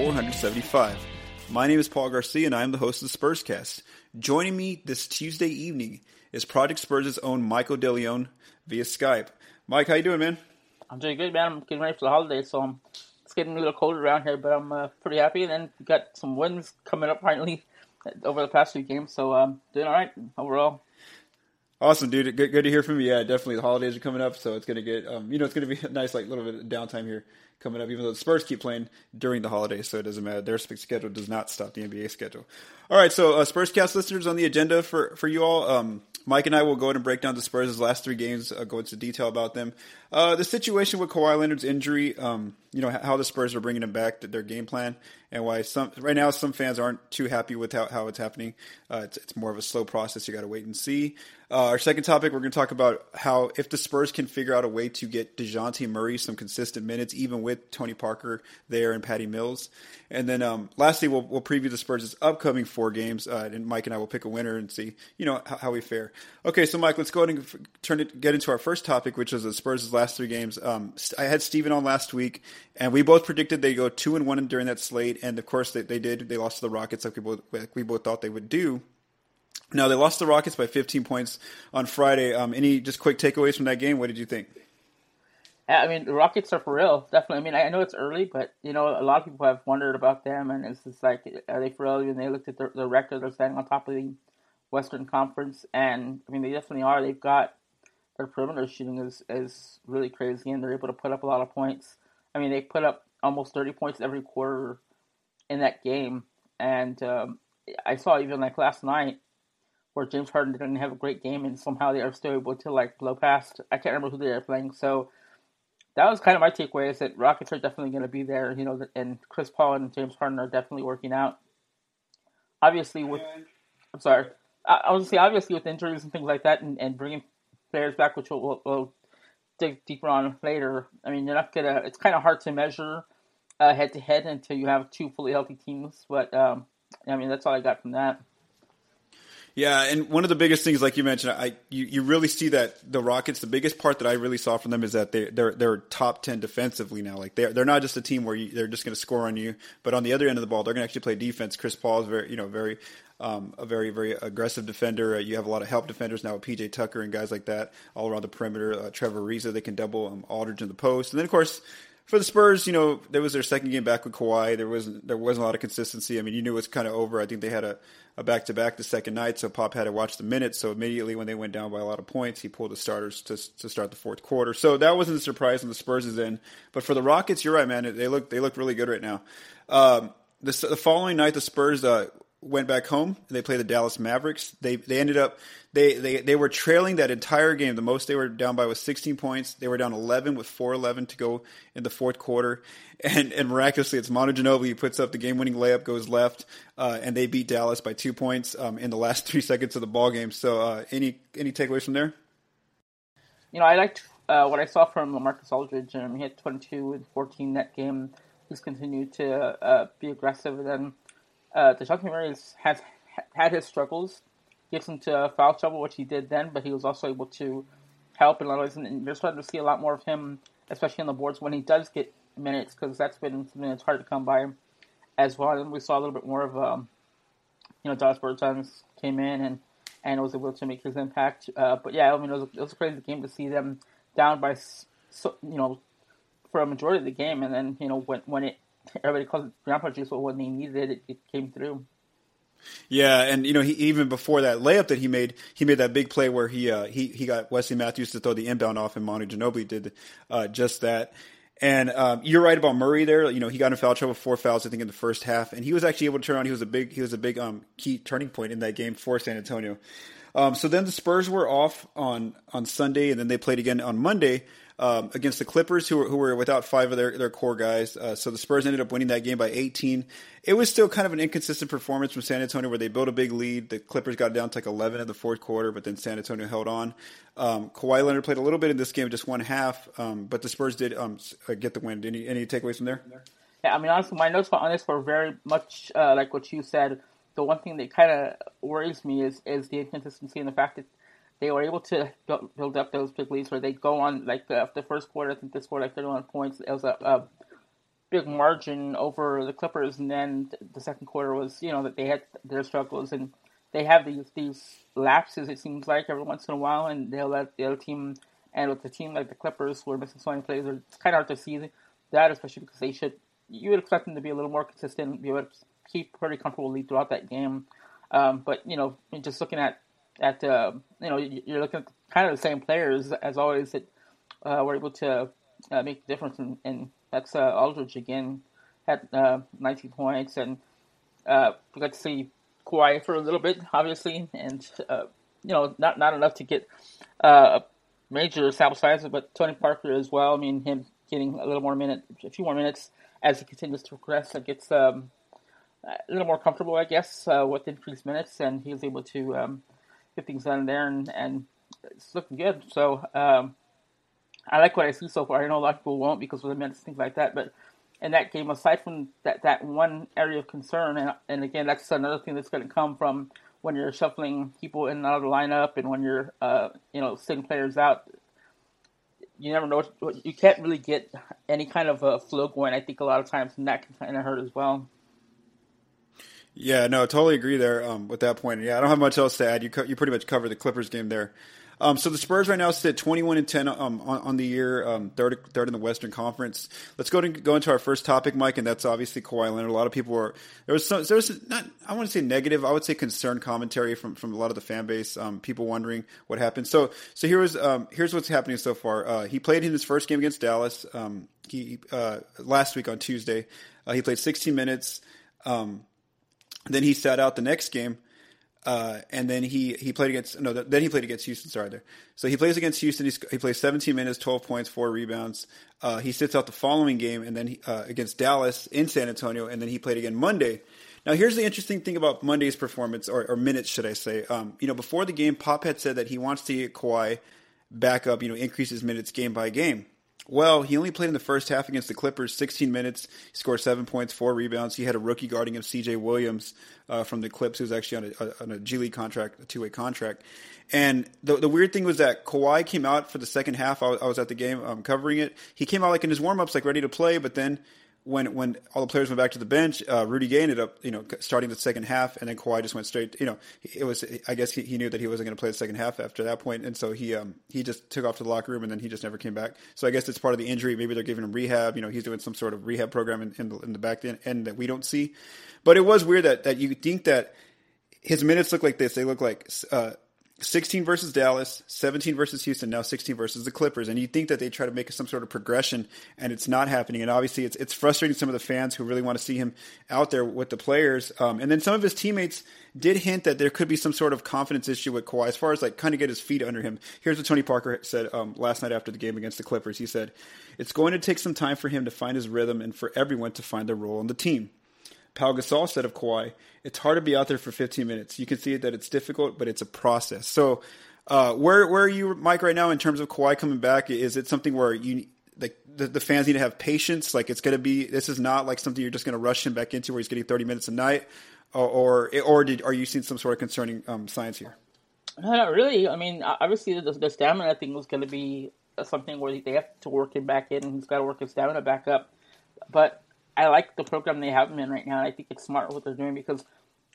episode 475. My name is Paul Garcia, and I am the host of the Spurscast. Joining me this Tuesday evening is Project Spurs' own Michael DeLeon via Skype. Mike, how you doing, man? I'm doing good, man. I'm getting ready for the holidays, so I'm, it's getting a little colder around here, but I'm uh, pretty happy. And then got some wins coming up finally over the past few games, so I'm um, doing all right overall. Awesome, dude. Good, good to hear from you. Yeah, definitely. The holidays are coming up, so it's gonna get, um, you know, it's gonna be a nice, like, little bit of downtime here coming up. Even though the Spurs keep playing during the holidays, so it doesn't matter. Their schedule does not stop the NBA schedule. All right, so uh, Spurs cast listeners on the agenda for for you all. Um, Mike and I will go ahead and break down the Spurs' last three games, uh, go into detail about them. Uh, the situation with Kawhi Leonard's injury, um, you know, how the Spurs are bringing him back, their game plan, and why some right now some fans aren't too happy with how, how it's happening. Uh, it's, it's, more of a slow process. You got to wait and see. Uh, our second topic, we're going to talk about how if the Spurs can figure out a way to get Dejounte Murray some consistent minutes, even with Tony Parker there and Patty Mills. And then um, lastly, we'll, we'll preview the Spurs' upcoming four games, uh, and Mike and I will pick a winner and see, you know, how, how we fare. Okay, so Mike, let's go ahead and turn it, get into our first topic, which is the Spurs' last three games. Um, I had Steven on last week, and we both predicted they go two and one during that slate, and of course they, they did. They lost to the Rockets, like we both, like we both thought they would do. Now they lost the Rockets by 15 points on Friday. Um, any just quick takeaways from that game? What did you think? I mean, the Rockets are for real, definitely. I mean, I know it's early, but you know, a lot of people have wondered about them, and it's just like, are they for real? And they looked at their record; they're standing on top of the Western Conference, and I mean, they definitely are. They've got their perimeter shooting is is really crazy, and they're able to put up a lot of points. I mean, they put up almost thirty points every quarter in that game, and um, I saw even like last night where James Harden didn't have a great game, and somehow they are still able to like blow past. I can't remember who they are playing, so that was kind of my takeaway is that Rockets are definitely going to be there, you know, and Chris Paul and James Harden are definitely working out. Obviously, with I'm sorry, I, was say obviously with injuries and things like that, and, and bringing players back, which we'll, we'll, we'll, dig deeper on later. I mean, you're not gonna. It's kind of hard to measure head to head until you have two fully healthy teams. But um, I mean, that's all I got from that. Yeah, and one of the biggest things, like you mentioned, I you, you really see that the Rockets. The biggest part that I really saw from them is that they they're they're top ten defensively now. Like they're they're not just a team where you, they're just going to score on you, but on the other end of the ball, they're going to actually play defense. Chris Paul is very you know very um, a very very aggressive defender. Uh, you have a lot of help defenders now with PJ Tucker and guys like that all around the perimeter. Uh, Trevor Ariza, they can double um, Aldridge in the post, and then of course for the Spurs, you know, there was their second game back with Kawhi. There wasn't there wasn't a lot of consistency. I mean, you knew it was kind of over. I think they had a a back to back the second night, so Pop had to watch the minutes. So immediately when they went down by a lot of points, he pulled the starters to to start the fourth quarter. So that wasn't a surprise on the Spurs' end. But for the Rockets, you're right, man. They look they look really good right now. Um, the, the following night, the Spurs uh, went back home. They played the Dallas Mavericks. They they ended up they, they they were trailing that entire game. The most they were down by was 16 points. They were down 11 with 4:11 to go in the fourth quarter, and and miraculously, it's Manu Ginobili puts up the game-winning layup, goes left, uh, and they beat Dallas by two points um, in the last three seconds of the ball game. So, uh, any any takeaways from there? You know, I liked uh, what I saw from Lamarcus Aldridge. Um, he had 22 and 14 that game. He's continued to uh, be aggressive, and then uh, Dejounte Murray has, had his struggles, gets into foul trouble, which he did then, but he was also able to help in a lot of ways. And you're starting to see a lot more of him, especially on the boards when he does get minutes, because that's been something that's hard to come by as well. And we saw a little bit more of, um, you know, Davis Bertans came in and, and was able to make his impact. Uh, but yeah, I mean, it was, it was a crazy game to see them down by, so, you know, for a majority of the game, and then you know when when it everybody calls it grandpa juice, but when they needed it, it, it came through. Yeah, and you know, he, even before that layup that he made, he made that big play where he uh, he he got Wesley Matthews to throw the inbound off, and Manu Ginobili did uh, just that. And um, you're right about Murray there. You know, he got in foul trouble, four fouls, I think, in the first half, and he was actually able to turn around. He was a big he was a big um, key turning point in that game for San Antonio. Um, so then the Spurs were off on on Sunday, and then they played again on Monday um, against the Clippers, who were, who were without five of their, their core guys. Uh, so the Spurs ended up winning that game by 18. It was still kind of an inconsistent performance from San Antonio, where they built a big lead. The Clippers got down to like 11 in the fourth quarter, but then San Antonio held on. Um, Kawhi Leonard played a little bit in this game, just one half, um, but the Spurs did um, uh, get the win. Any any takeaways from there? Yeah, I mean, honestly, my notes on this were very much uh, like what you said. The one thing that kind of worries me is is the inconsistency and the fact that they were able to build up those big leads where they go on like the, the first quarter. I think they scored like 31 points. It was a, a big margin over the Clippers, and then the second quarter was you know that they had their struggles and they have these these lapses. It seems like every once in a while, and they'll let the other team and with the team like the Clippers who are missing so many players, it's kind of hard to see that, especially because they should. You would expect them to be a little more consistent, be able to keep pretty comfortable lead throughout that game. Um, but you know, just looking at at uh, you know, you're looking at kind of the same players as always that uh, were able to uh, make the difference, and, and that's uh, Aldridge again had uh, 19 points, and uh, we got to see Kawhi for a little bit, obviously, and uh, you know, not not enough to get uh, major sample size, but Tony Parker as well. I mean, him getting a little more minute, a few more minutes as he continues to progress, it gets um, a little more comfortable, I guess, with increased minutes, and he was able to um, get things done there, and, and it's looking good. So um, I like what I see so far. I know a lot of people won't because of the minutes, things like that, but in that game, aside from that, that one area of concern, and, and again, that's another thing that's going to come from when you're shuffling people in and out of the lineup, and when you're, uh, you know, sitting players out. You never know. You can't really get any kind of a flow going. I think a lot of times, and that can kind of hurt as well. Yeah, no, totally agree there um, with that point. Yeah, I don't have much else to add. You co- you pretty much covered the Clippers game there. Um, so the Spurs right now sit 21 and 10 um, on, on, the year, um, third third in the Western Conference. Let's go to go into our first topic, Mike, and that's obviously Kawhi Leonard. A lot of people were there was some, there was not I want to say negative, I would say concerned commentary from, from a lot of the fan base. Um, people wondering what happened. So so here was um, here's what's happening so far. Uh, he played in his first game against Dallas. Um, he uh, last week on Tuesday, uh, he played 16 minutes. Then he sat out the next game. Uh, and then he, he played against no then he played against Houston. Sorry, there. So he plays against Houston. He's, he plays 17 minutes, 12 points, four rebounds. Uh, he sits out the following game, and then he, uh, against Dallas in San Antonio, and then he played again Monday. Now here's the interesting thing about Monday's performance, or, or minutes, should I say? Um, you know, before the game, Pop had said that he wants to get Kawhi back up. You know, increase his minutes game by game. Well, he only played in the first half against the Clippers, 16 minutes. He scored seven points, four rebounds. He had a rookie guarding him, C.J. Williams uh, from the Clips, who's actually on a, on a G League contract, a two way contract. And the, the weird thing was that Kawhi came out for the second half. I was, I was at the game um, covering it. He came out like in his warm ups, like ready to play, but then when when all the players went back to the bench, uh, Rudy Gay ended up you know starting the second half, and then Kawhi just went straight. You know, it was I guess he, he knew that he wasn't going to play the second half after that point, and so he um he just took off to the locker room, and then he just never came back. So I guess it's part of the injury. Maybe they're giving him rehab. You know, he's doing some sort of rehab program in, in the, in the back end, that we don't see. But it was weird that that you think that his minutes look like this. They look like. Uh, 16 versus Dallas, 17 versus Houston, now 16 versus the Clippers. And you think that they try to make some sort of progression, and it's not happening. And obviously, it's it's frustrating some of the fans who really want to see him out there with the players. Um, and then some of his teammates did hint that there could be some sort of confidence issue with Kawhi as far as like kind of get his feet under him. Here's what Tony Parker said um, last night after the game against the Clippers. He said, It's going to take some time for him to find his rhythm and for everyone to find their role on the team. Pau Gasol said of Kawhi, it's hard to be out there for 15 minutes. You can see that it's difficult, but it's a process. So, uh, where where are you, Mike, right now in terms of Kawhi coming back? Is it something where you like the, the fans need to have patience? Like it's going to be this is not like something you're just going to rush him back into where he's getting 30 minutes a night, or or, or did, are you seeing some sort of concerning um, signs here? No, not really. I mean, obviously the, the stamina thing was going to be something where they have to work him back in, and he's got to work his stamina back up. But I like the program they have him in right now. I think it's smart what they're doing because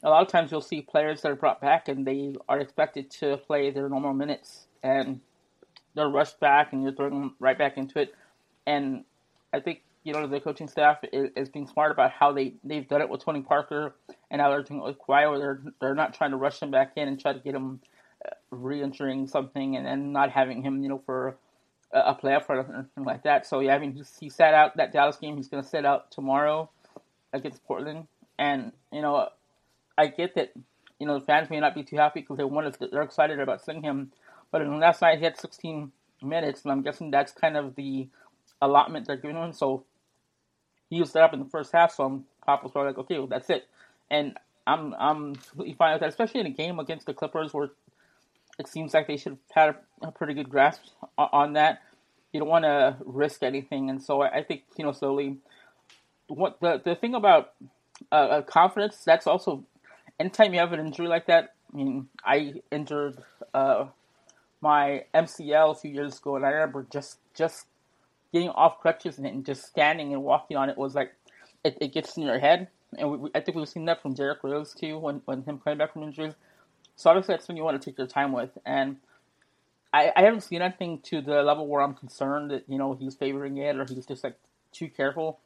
a lot of times you'll see players that are brought back and they are expected to play their normal minutes and they're rushed back and you're throwing them right back into it. And I think you know the coaching staff is, is being smart about how they they've done it with Tony Parker and now they're doing it with Kawhi. Where they're they're not trying to rush him back in and try to get him uh, re-entering something and then not having him you know for a playoff or anything like that. So yeah, I mean he, he sat out that Dallas game. He's going to sit out tomorrow against Portland, and you know I get that you know the fans may not be too happy because they want to, they're excited about seeing him, but in last night he had 16 minutes, and I'm guessing that's kind of the allotment they're giving him. So he was set up in the first half, so I'm Pop was probably like, okay, well, that's it, and I'm I'm completely fine with that, especially in a game against the Clippers where it seems like they should have had a, a pretty good grasp on, on that. You don't want to risk anything, and so I, I think you know slowly. What the the thing about uh, uh, confidence that's also anytime you have an injury like that. I mean, I injured uh, my MCL a few years ago, and I remember just just getting off crutches and, just standing and walking on it was like it, it gets in your head. And we, we, I think we've seen that from Derrick Rose too when when him coming back from injuries. So obviously that's when you want to take your time with. And I, I haven't seen anything to the level where I'm concerned that you know he's favoring it or he's just like too careful.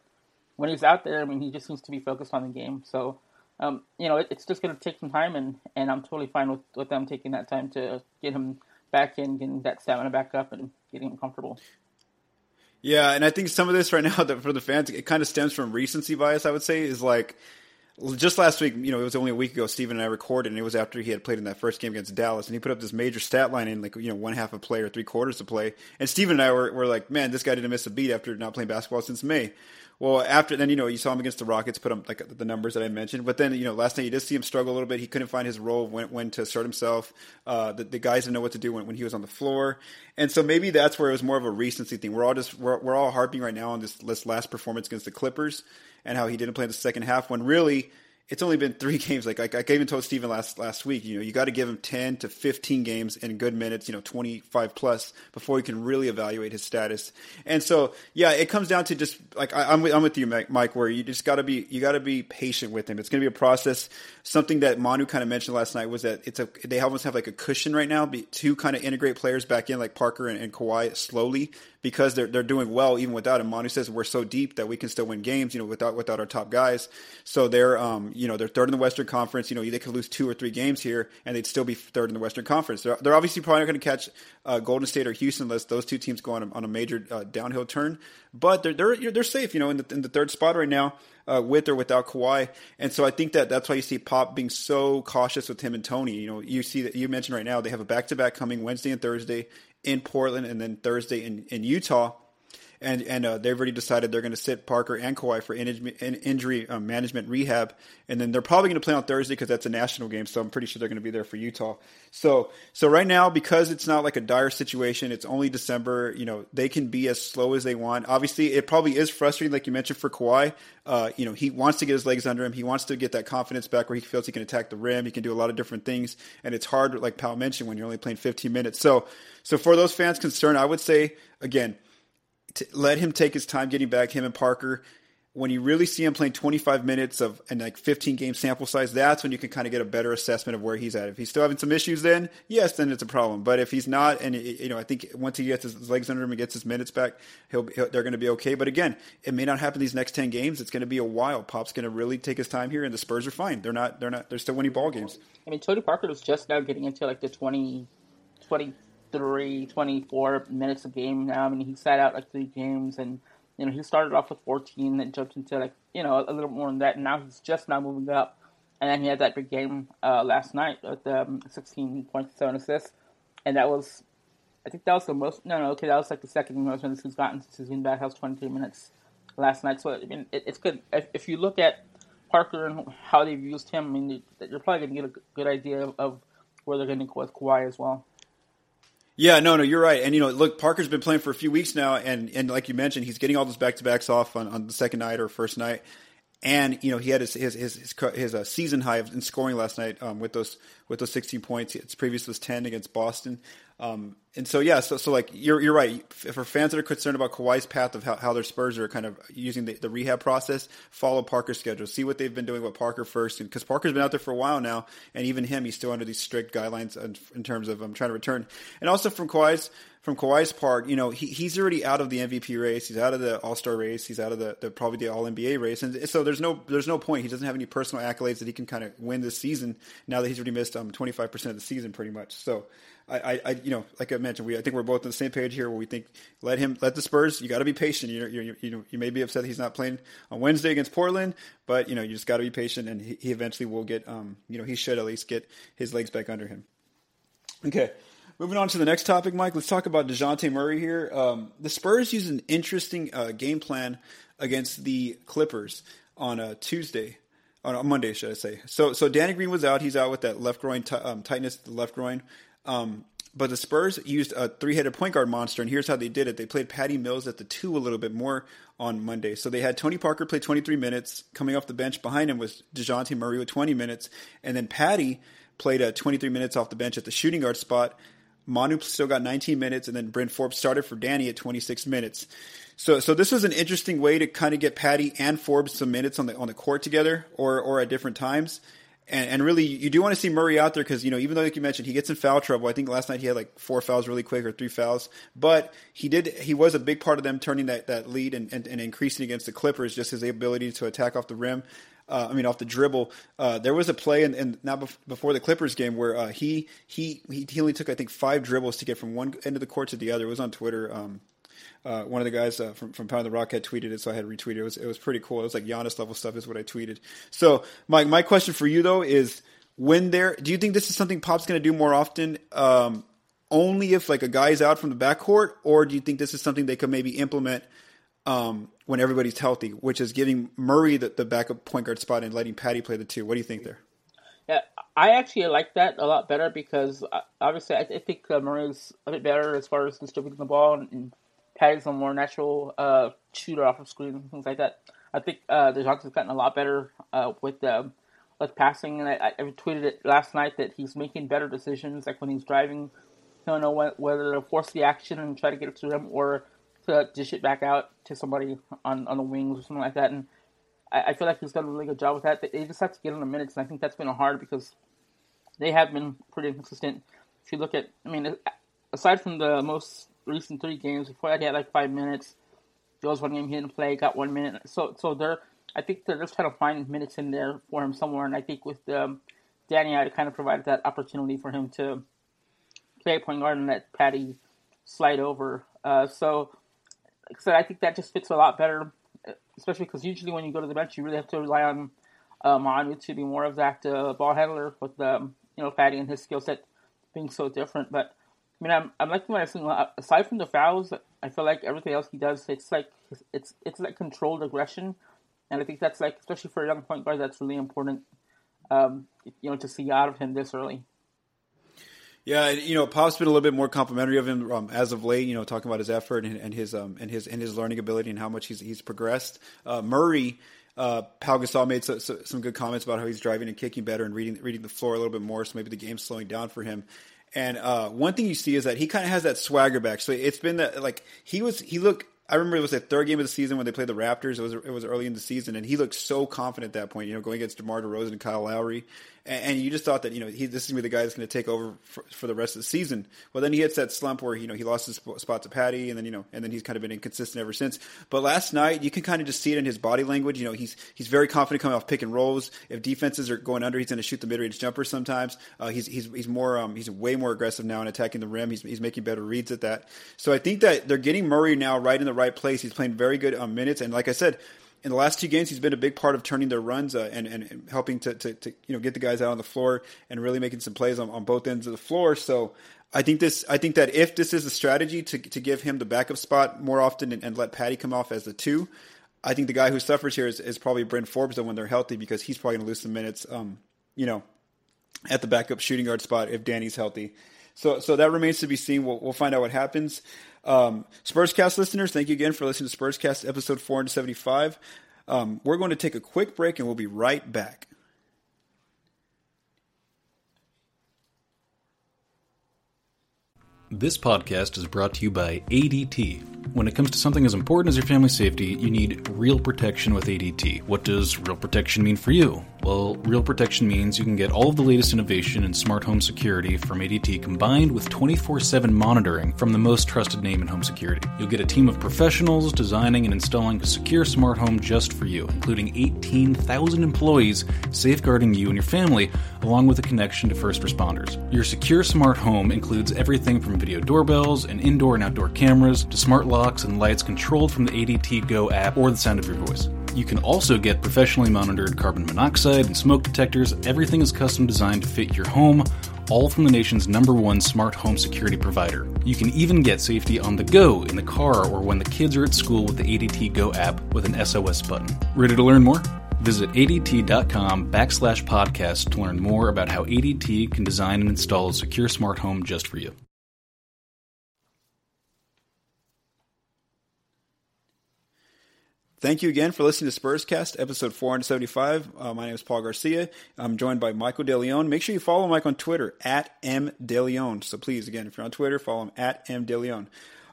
When he's out there, I mean, he just seems to be focused on the game. So, um, you know, it, it's just going to take some time, and, and I'm totally fine with, with them taking that time to get him back in, getting that stamina back up, and getting him comfortable. Yeah, and I think some of this right now that for the fans, it kind of stems from recency bias. I would say is like just last week, you know, it was only a week ago. Steven and I recorded, and it was after he had played in that first game against Dallas, and he put up this major stat line in like you know one half a play or three quarters of play. And Steven and I were, were like, man, this guy didn't miss a beat after not playing basketball since May. Well, after then, you know, you saw him against the Rockets, put up like the numbers that I mentioned. But then, you know, last night you did see him struggle a little bit. He couldn't find his role when, when to assert himself. Uh, the, the, guys didn't know what to do when, when he was on the floor, and so maybe that's where it was more of a recency thing. We're all just we're, we're all harping right now on this, this last performance against the Clippers and how he didn't play in the second half when really it's only been three games. Like I, I even told Steven last last week, you know, you got to give him ten to fifteen games in good minutes, you know, twenty five plus before you can really evaluate his status. And so, yeah, it comes down to just like I, am with, I'm with you, Mike, where you just got to be you got to be patient with him. It's going to be a process. Something that Manu kind of mentioned last night was that it's a they almost have like a cushion right now to kind of integrate players back in, like Parker and, and Kawhi slowly because they're they're doing well even without him. Manu says we're so deep that we can still win games, you know, without without our top guys. So they're um you know they're third in the Western Conference. You know they could lose two or three games here and they'd still be third in the Western Conference. They're, they're obviously probably not going to catch uh, Golden State or Houston unless those two teams go on a, on a major uh, downhill turn. But they're they're they're safe, you know, in the in the third spot right now. Uh, with or without Kawhi. And so I think that that's why you see Pop being so cautious with him and Tony. You know, you see that you mentioned right now they have a back to back coming Wednesday and Thursday in Portland, and then Thursday in, in Utah and and uh, they've already decided they're going to sit Parker and Kawhi for in, in, injury um, management rehab, and then they're probably going to play on Thursday because that's a national game. So I'm pretty sure they're going to be there for Utah. So so right now because it's not like a dire situation, it's only December. You know they can be as slow as they want. Obviously, it probably is frustrating, like you mentioned for Kawhi. Uh, you know he wants to get his legs under him. He wants to get that confidence back where he feels he can attack the rim. He can do a lot of different things, and it's hard, like Pau mentioned, when you're only playing 15 minutes. So so for those fans concerned, I would say again let him take his time getting back. Him and Parker. When you really see him playing 25 minutes of and like 15 game sample size, that's when you can kind of get a better assessment of where he's at. If he's still having some issues, then yes, then it's a problem. But if he's not, and you know, I think once he gets his legs under him and gets his minutes back, he'll, he'll they're going to be okay. But again, it may not happen these next 10 games. It's going to be a while. Pop's going to really take his time here, and the Spurs are fine. They're not. They're not. They're still winning ball games. I mean, Tony Parker was just now getting into like the 20, 20 23, 24 minutes a game now. I mean, he sat out like three games, and you know he started off with 14, then jumped into like you know a little more than that. And now he's just now moving up, and then he had that big game uh, last night with um, 16 points, seven assists, and that was, I think that was the most. No, no, okay, that was like the second most minutes he's gotten since he's been back. That was 23 minutes last night. So I mean, it, it's good if, if you look at Parker and how they've used him. I mean, you're probably going to get a good idea of, of where they're going to go with Kawhi as well. Yeah, no, no, you're right. And you know, look, Parker's been playing for a few weeks now, and and like you mentioned, he's getting all those back to backs off on, on the second night or first night. And you know, he had his his his his, his uh, season high in scoring last night um, with those with those 16 points. Its previous was 10 against Boston. Um, and so yeah, so so like you're you're right. For fans that are concerned about Kawhi's path of how, how their Spurs are kind of using the, the rehab process, follow Parker's schedule. See what they've been doing with Parker first, because Parker's been out there for a while now, and even him, he's still under these strict guidelines in, in terms of um, trying to return. And also from Kawhi's from Kawhi's part, you know, he, he's already out of the MVP race. He's out of the All Star race. He's out of the, the probably the All NBA race, and so there's no there's no point. He doesn't have any personal accolades that he can kind of win this season. Now that he's already missed um 25 percent of the season, pretty much. So I, I, you know, like I mentioned, we I think we're both on the same page here. Where we think let him let the Spurs. You got to be patient. You you you you may be upset he's not playing on Wednesday against Portland, but you know you just got to be patient, and he, he eventually will get. Um, you know, he should at least get his legs back under him. Okay. Moving on to the next topic, Mike. Let's talk about Dejounte Murray here. Um, the Spurs used an interesting uh, game plan against the Clippers on a Tuesday on a Monday, should I say? So, so Danny Green was out. He's out with that left groin t- um, tightness, the left groin. Um, but the Spurs used a three-headed point guard monster, and here's how they did it: they played Patty Mills at the two a little bit more on Monday. So they had Tony Parker play 23 minutes. Coming off the bench behind him was Dejounte Murray with 20 minutes, and then Patty played uh, 23 minutes off the bench at the shooting guard spot. Manu still got 19 minutes, and then Bryn Forbes started for Danny at 26 minutes. So, so this was an interesting way to kind of get Patty and Forbes some minutes on the on the court together, or or at different times. And, and really, you do want to see Murray out there because you know even though like you mentioned he gets in foul trouble. I think last night he had like four fouls really quick or three fouls, but he did he was a big part of them turning that, that lead and, and, and increasing against the Clippers. Just his ability to attack off the rim. Uh, I mean, off the dribble. Uh, there was a play, and in, now bef- before the Clippers game, where uh, he, he he only took I think five dribbles to get from one end of the court to the other. It was on Twitter. Um, uh, one of the guys uh, from from Pound the Rock had tweeted it, so I had retweeted. It was it was pretty cool. It was like Giannis level stuff is what I tweeted. So, Mike, my question for you though is when there, do you think this is something Pop's going to do more often? Um, only if like a guy's out from the backcourt, or do you think this is something they could maybe implement um, when everybody's healthy, which is giving Murray the, the backup point guard spot and letting Patty play the two? What do you think there? Yeah, I actually like that a lot better because uh, obviously I, think uh, Murray's a bit better as far as distributing the ball, and, and Patty's a more natural uh, shooter off of screen and things like that. I think uh, Dejounte's gotten a lot better uh, with um, with passing, and I, I tweeted it last night that he's making better decisions. Like when he's driving, he don't know whether to force the action and try to get it to him or to dish it back out to somebody on, on the wings or something like that. And I, I feel like he's done a really good job with that. They just have to get in the minutes, and I think that's been hard because they have been pretty inconsistent. If you look at, I mean, aside from the most recent three games, before that he had like five minutes. Joe's one game he didn't play, got one minute. So so they're I think they're just trying to find minutes in there for him somewhere, and I think with um, Danny, I kind of provided that opportunity for him to play point guard and let Patty slide over. Uh, so, like I said, I think that just fits a lot better, especially because usually when you go to the bench, you really have to rely on uh, Manu to be more of that uh, ball handler with um, you know Patty and his skill set being so different. But I mean, I'm I'm liking what I've seen. Aside from the fouls, I feel like everything else he does, it's like it's it's like controlled aggression and I think that's like, especially for a young point guard, that's really important. Um, you know, to see out of him this early. Yeah, you know, Pop's been a little bit more complimentary of him um, as of late. You know, talking about his effort and, and his um, and his and his learning ability and how much he's he's progressed. Uh, Murray, uh, Gasol made so, so, some good comments about how he's driving and kicking better and reading reading the floor a little bit more. So maybe the game's slowing down for him. And uh, one thing you see is that he kind of has that swagger back. So it's been that like he was he looked I remember it was the third game of the season when they played the Raptors. It was it was early in the season, and he looked so confident at that point. You know, going against DeMar DeRozan and Kyle Lowry, and, and you just thought that you know he, this is gonna be the guy that's going to take over for, for, the rest of the season. Well, then he hits that slump where you know he lost his spot to Patty, and then you know, and then he's kind of been inconsistent ever since. But last night, you can kind of just see it in his body language. You know, he's he's very confident coming off pick and rolls. If defenses are going under, he's going to shoot the mid range jumper sometimes. Uh, he's he's he's more um, he's way more aggressive now in attacking the rim. He's he's making better reads at that. So I think that they're getting Murray now right in the right place. He's playing very good um, minutes. And like I said, in the last two games, he's been a big part of turning their runs uh, and, and helping to, to, to, you know get the guys out on the floor and really making some plays on, on both ends of the floor. So I think this I think that if this is a strategy to to give him the backup spot more often and, and let Patty come off as the two, I think the guy who suffers here is, is probably Bryn Forbes when they're healthy because he's probably going to lose some minutes. Um, you know, at the backup shooting guard spot if Danny's healthy. So so that remains to be seen. We'll, we'll find out what happens. Um, Spurscast listeners, thank you again for listening to Spurscast episode 475. Um, we're going to take a quick break and we'll be right back. This podcast is brought to you by ADT. When it comes to something as important as your family safety, you need real protection with ADT. What does real protection mean for you? Well, real protection means you can get all of the latest innovation in smart home security from ADT combined with 24 7 monitoring from the most trusted name in home security. You'll get a team of professionals designing and installing a secure smart home just for you, including 18,000 employees safeguarding you and your family, along with a connection to first responders. Your secure smart home includes everything from video doorbells and indoor and outdoor cameras to smart locks and lights controlled from the ADT Go app or the sound of your voice. You can also get professionally monitored carbon monoxide and smoke detectors. Everything is custom designed to fit your home, all from the nation's number one smart home security provider. You can even get safety on the go in the car or when the kids are at school with the ADT Go app with an SOS button. Ready to learn more? Visit ADT.com backslash podcast to learn more about how ADT can design and install a secure smart home just for you. Thank you again for listening to Spurscast, episode 475. Uh, my name is Paul Garcia. I'm joined by Michael DeLeon. Make sure you follow Mike on Twitter, at mdeleon. So please, again, if you're on Twitter, follow him at mdeleon.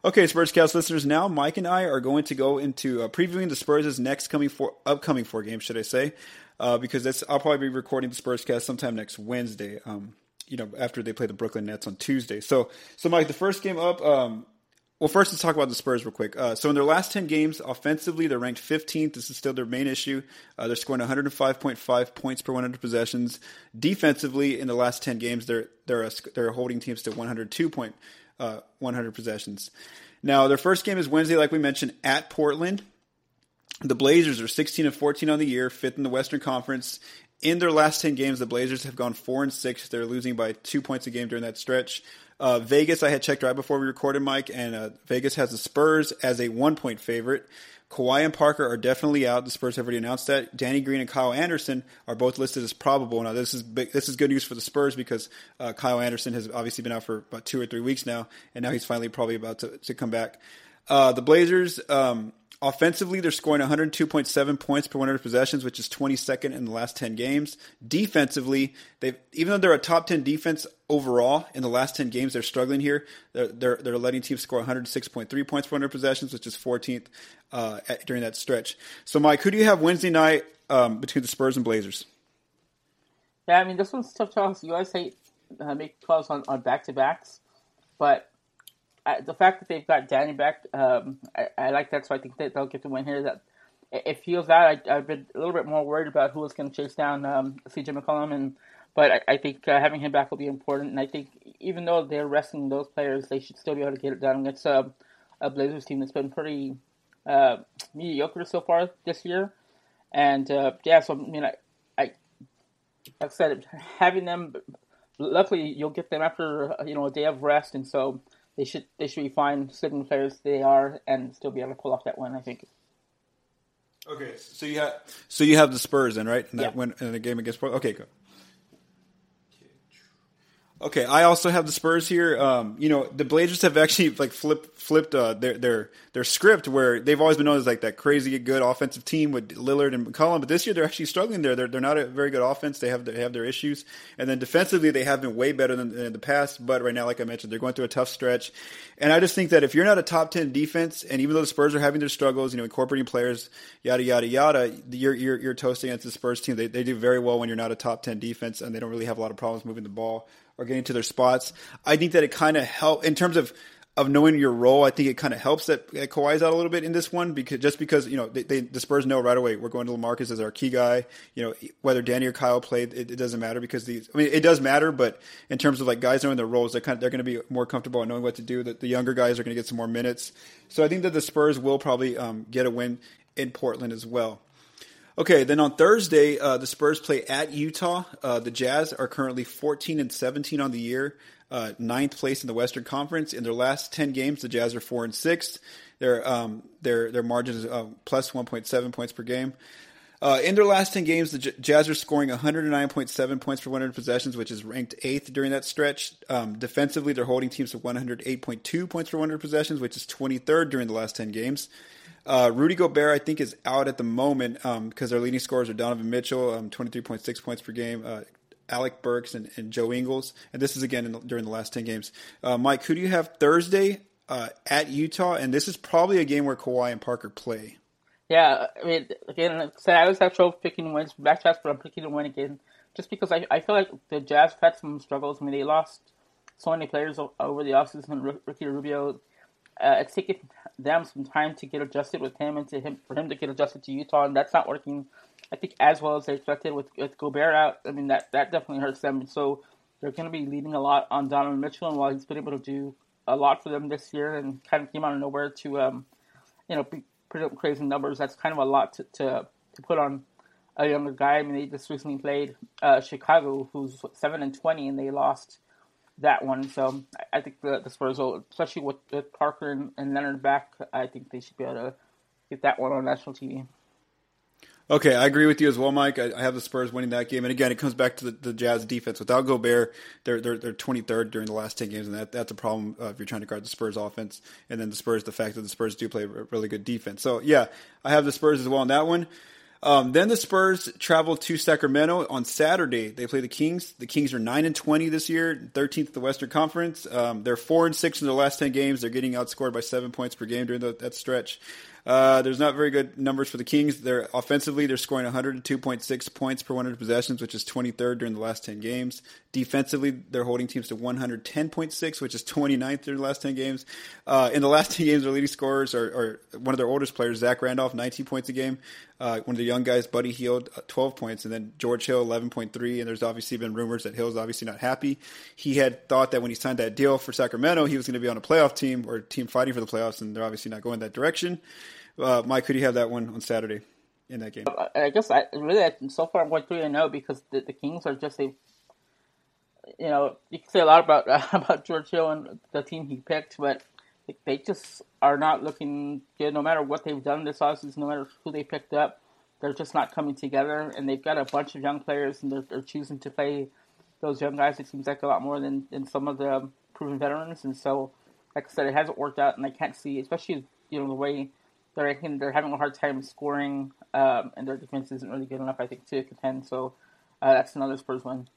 Okay, Spurscast listeners, now Mike and I are going to go into uh, previewing the Spurs' next coming four, upcoming four games, should I say, uh, because that's I'll probably be recording the Spurscast sometime next Wednesday. Um, you know, after they play the Brooklyn Nets on Tuesday. So, so Mike, the first game up. Um, well, first let's talk about the Spurs real quick. Uh, so in their last ten games, offensively, they're ranked 15th. This is still their main issue. Uh, they're scoring 105.5 points per 100 possessions. Defensively, in the last 10 games, they're they're they're holding teams to 102 point uh, 100 possessions. Now, their first game is Wednesday, like we mentioned, at Portland. The Blazers are 16 and 14 on the year, fifth in the Western Conference. In their last 10 games, the Blazers have gone 4 and 6. They're losing by two points a game during that stretch. Uh, Vegas, I had checked right before we recorded, Mike, and uh, Vegas has the Spurs as a one point favorite. Kawhi and Parker are definitely out. The Spurs have already announced that. Danny Green and Kyle Anderson are both listed as probable. Now, this is big, this is good news for the Spurs because uh, Kyle Anderson has obviously been out for about two or three weeks now, and now he's finally probably about to, to come back. Uh, the Blazers, um, Offensively, they're scoring 102.7 points per 100 possessions, which is 22nd in the last 10 games. Defensively, they even though they're a top 10 defense overall in the last 10 games, they're struggling here. They're they're, they're letting teams score 106.3 points per 100 possessions, which is 14th uh, at, during that stretch. So, Mike, who do you have Wednesday night um, between the Spurs and Blazers? Yeah, I mean this one's tough. to Charles, you guys hate uh, make calls on on back to backs, but I, the fact that they've got Danny back, um, I, I, like that. So I think that they'll get the win here. That it feels that I, have been a little bit more worried about who was going to chase down um, CJ McCollum, and but I, I think uh, having him back will be important. And I think even though they're resting those players, they should still be able to get it done against a, a Blazers team that's been pretty uh, mediocre so far this year. And uh, yeah, so I mean, I, I like I said, having them. Luckily, you'll get them after you know a day of rest, and so they should they should be fine sitting players they are and still be able to pull off that win. I think. Okay, so you have so you have the Spurs then, right? In that yeah. win in the game against. Portland. Okay, good. Okay, I also have the Spurs here. Um, you know, the Blazers have actually like flipped flipped uh, their their their script where they've always been known as like that crazy good offensive team with Lillard and McCollum, but this year they're actually struggling there. They're they're not a very good offense. They have they have their issues, and then defensively they have been way better than, than in the past. But right now, like I mentioned, they're going through a tough stretch, and I just think that if you're not a top ten defense, and even though the Spurs are having their struggles, you know, incorporating players, yada yada yada, you're you're, you're toasting against the Spurs team. They they do very well when you're not a top ten defense, and they don't really have a lot of problems moving the ball or getting to their spots. I think that it kind of help in terms of of knowing your role. I think it kind of helps that, that Kawhi's out a little bit in this one because just because you know they, they, the Spurs know right away we're going to Lamarcus as our key guy. You know whether Danny or Kyle played, it, it, doesn't matter because these. I mean, it does matter, but in terms of like guys knowing their roles, they're kind of, they're going to be more comfortable in knowing what to do. That the younger guys are going to get some more minutes. So I think that the Spurs will probably um, get a win in Portland as well. Okay, then on Thursday, uh, the Spurs play at Utah. Uh, the Jazz are currently 14 and 17 on the year, uh, ninth place in the Western Conference. In their last 10 games, the Jazz are four and six. Their um, their their margin is uh, plus 1.7 points per game. Uh, in their last 10 games, the J- Jazz are scoring 109.7 points per 100 possessions, which is ranked eighth during that stretch. Um, defensively, they're holding teams to 108.2 points per 100 possessions, which is 23rd during the last 10 games. Uh, Rudy Gobert, I think, is out at the moment because um, their leading scorers are Donovan Mitchell, um, 23.6 points per game, uh, Alec Burks, and, and, Joe Ingles. And this is again the, during the last 10 games. Uh, Mike, who do you have Thursday uh, at Utah? And this is probably a game where Kawhi and Parker play. Yeah, I mean, again, so I always have trouble picking wins back to but I'm picking a win again. Just because I, I feel like the Jazz had some struggles. I mean, they lost so many players over the offseason. Ricky Rubio, uh, it's taken them some time to get adjusted with him and to him for him to get adjusted to Utah, and that's not working. I think as well as they expected with, with Gobert out. I mean that that definitely hurts them. So they're going to be leaning a lot on Donovan Mitchell, and while he's been able to do a lot for them this year and kind of came out of nowhere to um, you know put up crazy numbers, that's kind of a lot to to, to put on a younger guy. I mean they just recently played uh, Chicago, who's seven and twenty, and they lost that one. So I think the, the Spurs will, especially with, with Parker and, and, Leonard back, I think they should be able to get that one on national TV. Okay, I agree with you as well, Mike. I, I, have the Spurs winning that game, and again, it comes back to the, the Jazz defense. Without Gobert, they're they're they're 23rd during the last 10 games, and that that's a problem uh, if you're trying to guard the Spurs offense. And then the Spurs, the fact that the Spurs do play really good defense. So yeah, I have the Spurs as well on that one. Um, then the Spurs travel to Sacramento on Saturday. They play the Kings. The Kings are nine and twenty this year, thirteenth the Western Conference. Um, they're four and six in their last ten games. They're getting outscored by seven points per game during the, that stretch. Uh, there's not very good numbers for the Kings. They're offensively, they're scoring 102.6 points per 100 possessions, which is 23rd during the last 10 games. Defensively, they're holding teams to 110.6, which is 29th during the last 10 games. Uh, in the last 10 games, their leading scorers are, are, one of their oldest players, Zach Randolph, 19 points a game. Uh, one of the young guys, Buddy Hield, uh, 12 points, and then George Hill, 11.3. And there's obviously been rumors that Hill's obviously not happy. He had thought that when he signed that deal for Sacramento, he was going to be on a playoff team or team fighting for the playoffs, and they're obviously not going that direction. Uh, Mike, could you have that one on Saturday in that game? I guess I really so far I'm going three and zero because the, the Kings are just a you know you can say a lot about about George Hill and the team he picked, but they just are not looking good. No matter what they've done this offseason, no matter who they picked up, they're just not coming together. And they've got a bunch of young players, and they're, they're choosing to play those young guys. It seems like a lot more than, than some of the proven veterans. And so, like I said, it hasn't worked out, and I can't see, especially you know the way they're they're having a hard time scoring, um, and their defense isn't really good enough, I think, to contend. So uh, that's another Spurs win.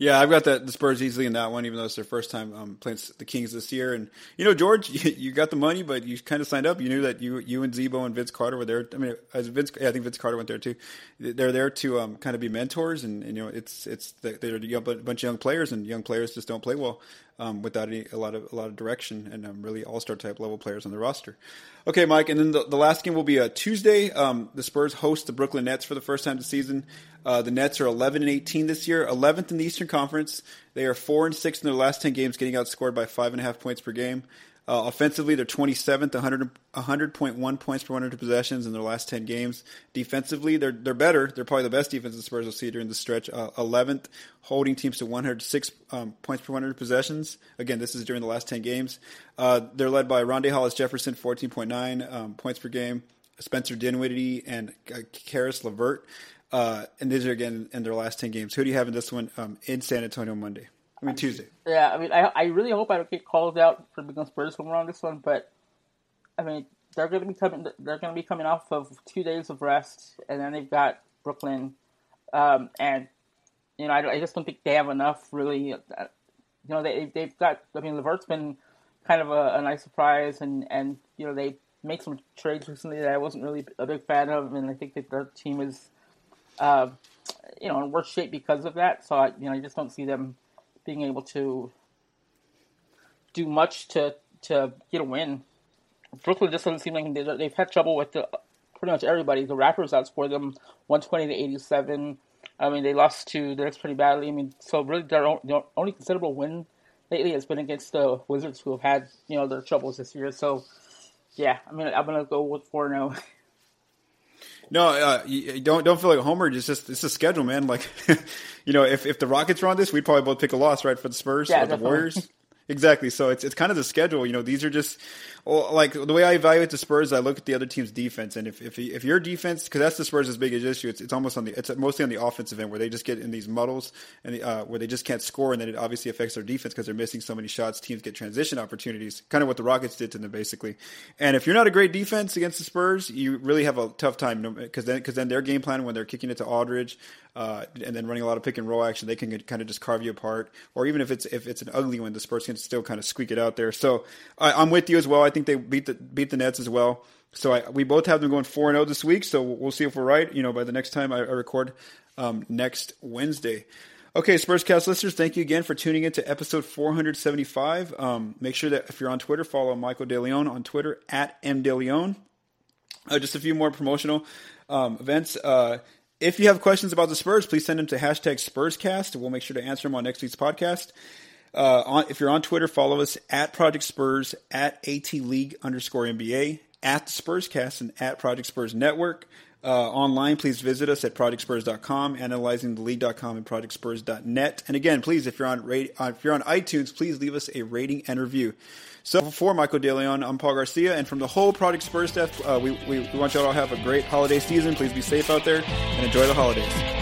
Yeah, I've got the, the Spurs easily in that one, even though it's their first time um, playing the Kings this year. And you know, George, you, you, got the money, but you kind of signed up. You knew that you you and Z-Bo and Vince Carter were there. I mean, as Vince, yeah, I think Vince Carter went there too. They're there to um, kind of be mentors, and, and, you know, it's it's they're a bunch of young players, and young players just don't play well um, without any, a lot of a lot of direction, and um, really all star type level players on the roster. Okay, Mike, and then the, the last game will be a Tuesday. Um, the Spurs host the Brooklyn Nets for the first time this season. Uh, the Nets are 11 and 18 this year, 11th in the Eastern Conference. They are four and six in their last 10 games, getting outscored by five and a half points per game. Uh, offensively, they're 27th, 100, 100.1 points per 100 possessions in their last 10 games. Defensively, they're they're better. They're probably the best defense the Spurs will see during the stretch. Uh, 11th, holding teams to 106 um, points per 100 possessions. Again, this is during the last 10 games. Uh, they're led by Rondae Hollis Jefferson, 14.9 um, points per game. Spencer Dinwiddie and uh, Caris LeVert. Uh, and these are again in their last 10 games. Who do you have in this one um, in San Antonio Monday? I mean Tuesday. Yeah, I mean, I I really hope I don't get called out for being Spurs when we're on this one, but I mean, they're going to be coming. They're going to be coming off of two days of rest, and then they've got Brooklyn, um, and you know, I, I, just don't think they have enough. Really, uh, you know, they they've got. I mean, LeVert's been kind of a, a nice surprise, and and you know, they make some trades recently that I wasn't really a big fan of, and I think that their team is, uh, you know, in worse shape because of that. So I, you know, I just don't see them being able to do much to to get a win. Brooklyn just doesn't seem like they, they've had trouble with the, pretty much everybody. The Raptors outscored them 120 to 87. I mean, they lost to the Knicks pretty badly. I mean, so really their, their only considerable win lately has been against the Wizards, who have had you know their troubles this year. So, yeah, I mean, I'm gonna go with four now. No, uh, you don't don't feel like a homer. It's just it's a schedule, man. Like, you know, if if the Rockets were on this, we'd probably both pick a loss, right, for the Spurs yeah, or the Warriors. Exactly. So it's it's kind of the schedule. You know, these are just like the way I evaluate the Spurs. I look at the other team's defense, and if if if your defense, because that's the Spurs' biggest issue, it's it's almost on the it's mostly on the offensive end where they just get in these muddles and the, uh, where they just can't score, and then it obviously affects their defense because they're missing so many shots. Teams get transition opportunities, kind of what the Rockets did to them basically. And if you're not a great defense against the Spurs, you really have a tough time because then because then their game plan when they're kicking it to Aldridge uh, and then running a lot of pick and roll action, they can kind of just carve you apart. Or even if it's if it's an ugly one, the Spurs can still kind of squeak it out there. So I, am with you as well. I think they beat the beat the Nets as well. So I, we both have them going four and zero oh this week. So we'll see if we're right. You know, by the next time I, I record um, next Wednesday. Okay, Spurscast listeners, thank you again for tuning in to episode 475. Um, make sure that if you're on Twitter, follow Michael DeLeon on Twitter at mdeleon. Uh, just a few more promotional um, events. Uh, if you have questions about the Spurs, please send them to hashtag SpursCast. We'll make sure to answer them on next week's podcast. Uh, on, if you're on Twitter, follow us at Project Spurs, at AT League underscore NBA, at the Spurscast, and at Project Spurs Network. Uh, online, please visit us at projectspurs.com, analyzingtheleague.com, and projectspurs.net. And again, please, if you're on uh, if you're on iTunes, please leave us a rating and review. So for Michael DeLeon, I'm Paul Garcia, and from the whole Project Spurs staff, uh, we, we, we want y'all to have a great holiday season. Please be safe out there and enjoy the holidays.